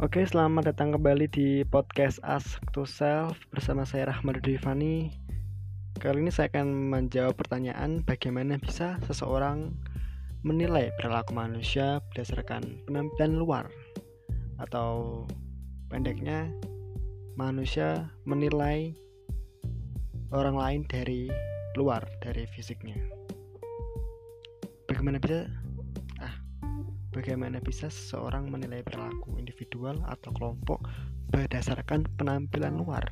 Oke, selamat datang kembali di podcast Ask to Self bersama saya Rahmat Devani. Kali ini saya akan menjawab pertanyaan bagaimana bisa seseorang menilai perilaku manusia berdasarkan penampilan luar atau pendeknya manusia menilai orang lain dari luar dari fisiknya. Bagaimana bisa Bagaimana bisa seseorang menilai perilaku individual atau kelompok berdasarkan penampilan luar?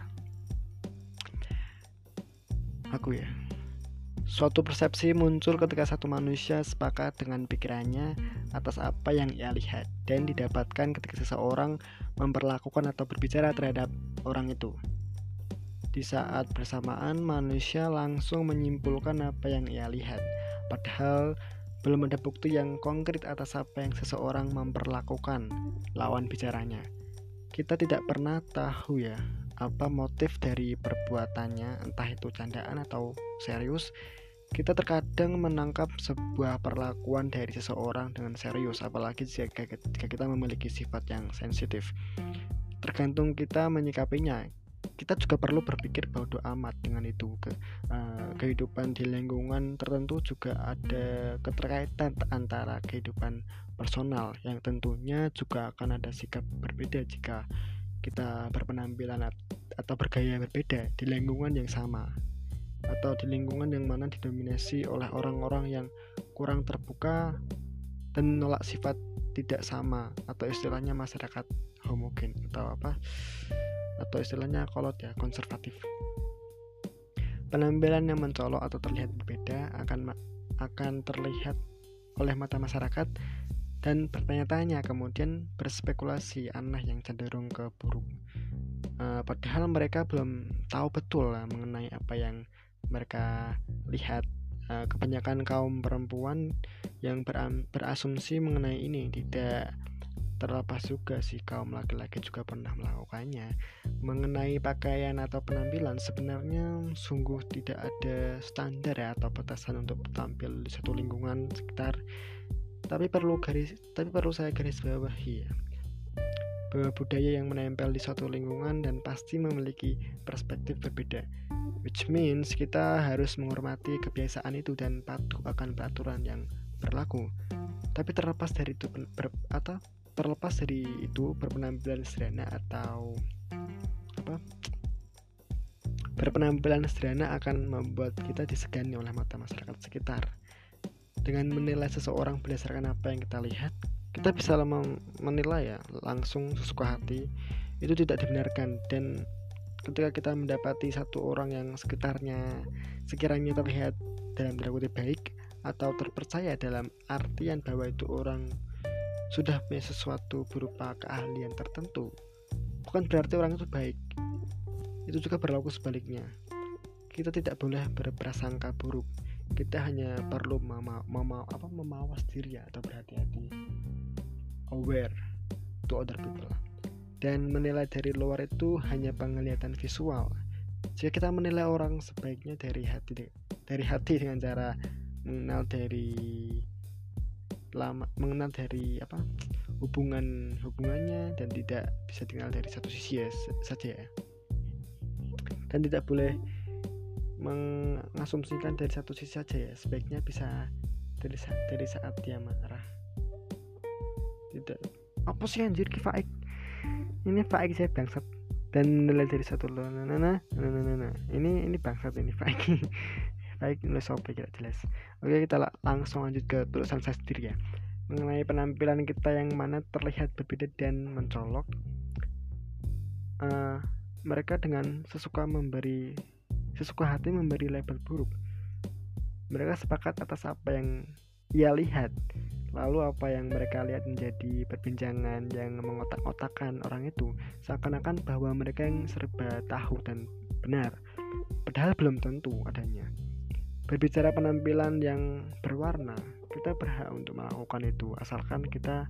Aku ya. Suatu persepsi muncul ketika satu manusia sepakat dengan pikirannya atas apa yang ia lihat dan didapatkan ketika seseorang memperlakukan atau berbicara terhadap orang itu. Di saat bersamaan, manusia langsung menyimpulkan apa yang ia lihat, padahal belum ada bukti yang konkret atas apa yang seseorang memperlakukan lawan bicaranya. Kita tidak pernah tahu ya apa motif dari perbuatannya, entah itu candaan atau serius. Kita terkadang menangkap sebuah perlakuan dari seseorang dengan serius, apalagi jika kita memiliki sifat yang sensitif. Tergantung kita menyikapinya, kita juga perlu berpikir bodoh amat dengan itu ke uh, kehidupan di lingkungan tertentu juga ada keterkaitan antara kehidupan personal yang tentunya juga akan ada sikap berbeda jika kita berpenampilan atau bergaya berbeda di lingkungan yang sama atau di lingkungan yang mana didominasi oleh orang-orang yang kurang terbuka dan menolak sifat tidak sama atau istilahnya masyarakat homogen atau apa atau istilahnya kolot ya konservatif. Penampilan yang mencolok atau terlihat berbeda akan akan terlihat oleh mata masyarakat dan bertanya-tanya kemudian berspekulasi aneh yang cenderung ke buruk. Uh, padahal mereka belum tahu betul lah mengenai apa yang mereka lihat. Uh, kebanyakan kaum perempuan yang berasumsi mengenai ini tidak terlepas juga sih kaum laki-laki juga pernah melakukannya. Mengenai pakaian atau penampilan sebenarnya sungguh tidak ada standar ya atau batasan untuk tampil di satu lingkungan sekitar. Tapi perlu garis tapi perlu saya garis bawahi ya. Bahwa budaya yang menempel di suatu lingkungan dan pasti memiliki perspektif berbeda which means kita harus menghormati kebiasaan itu dan patuh akan peraturan yang berlaku. Tapi terlepas dari itu ber, atau terlepas dari itu berpenampilan sederhana atau apa berpenampilan sederhana akan membuat kita disegani oleh mata masyarakat sekitar. Dengan menilai seseorang berdasarkan apa yang kita lihat kita bisa menilai ya langsung sesuka hati. Itu tidak dibenarkan. Dan ketika kita mendapati satu orang yang sekitarnya sekiranya terlihat dalam tanda baik atau terpercaya dalam artian bahwa itu orang sudah punya sesuatu berupa keahlian tertentu, bukan berarti orang itu baik. Itu juga berlaku sebaliknya. Kita tidak boleh berprasangka buruk. Kita hanya perlu mema mema apa, memawas diri atau berhati-hati. Aware to other people. Dan menilai dari luar itu hanya penglihatan visual. Jika kita menilai orang sebaiknya dari hati dari hati dengan cara mengenal dari lama mengenal dari apa hubungan hubungannya dan tidak bisa tinggal dari satu sisi ya saja ya. Dan tidak boleh mengasumsikan dari satu sisi saja ya sebaiknya bisa dari saat, dari saat dia marah. Tidak. Apa sih anjir faik? Ini faik saya bangsat. Dan nilai dari satu lo nah, nah, nah, nah, nah, ini ini bangsat ini faik baik nulis sampai tidak jelas. Oke kita langsung lanjut ke tulisan saya sendiri ya. Mengenai penampilan kita yang mana terlihat berbeda dan mencolok uh, mereka dengan sesuka memberi sesuka hati memberi label buruk. Mereka sepakat atas apa yang ia lihat lalu apa yang mereka lihat menjadi perbincangan yang mengotak-otakan orang itu seakan-akan bahwa mereka yang serba tahu dan benar padahal belum tentu adanya berbicara penampilan yang berwarna kita berhak untuk melakukan itu asalkan kita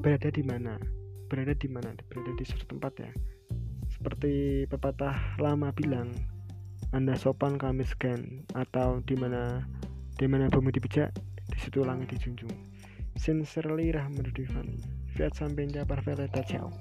berada di mana. Berada di mana? Berada di suatu tempat ya. Seperti pepatah lama bilang anda sopan kami segan. Atau di mana di mana bumi dipijak di situ langit dijunjung. Sincerely Rahmat Divani Fiat sampai jumpa Ciao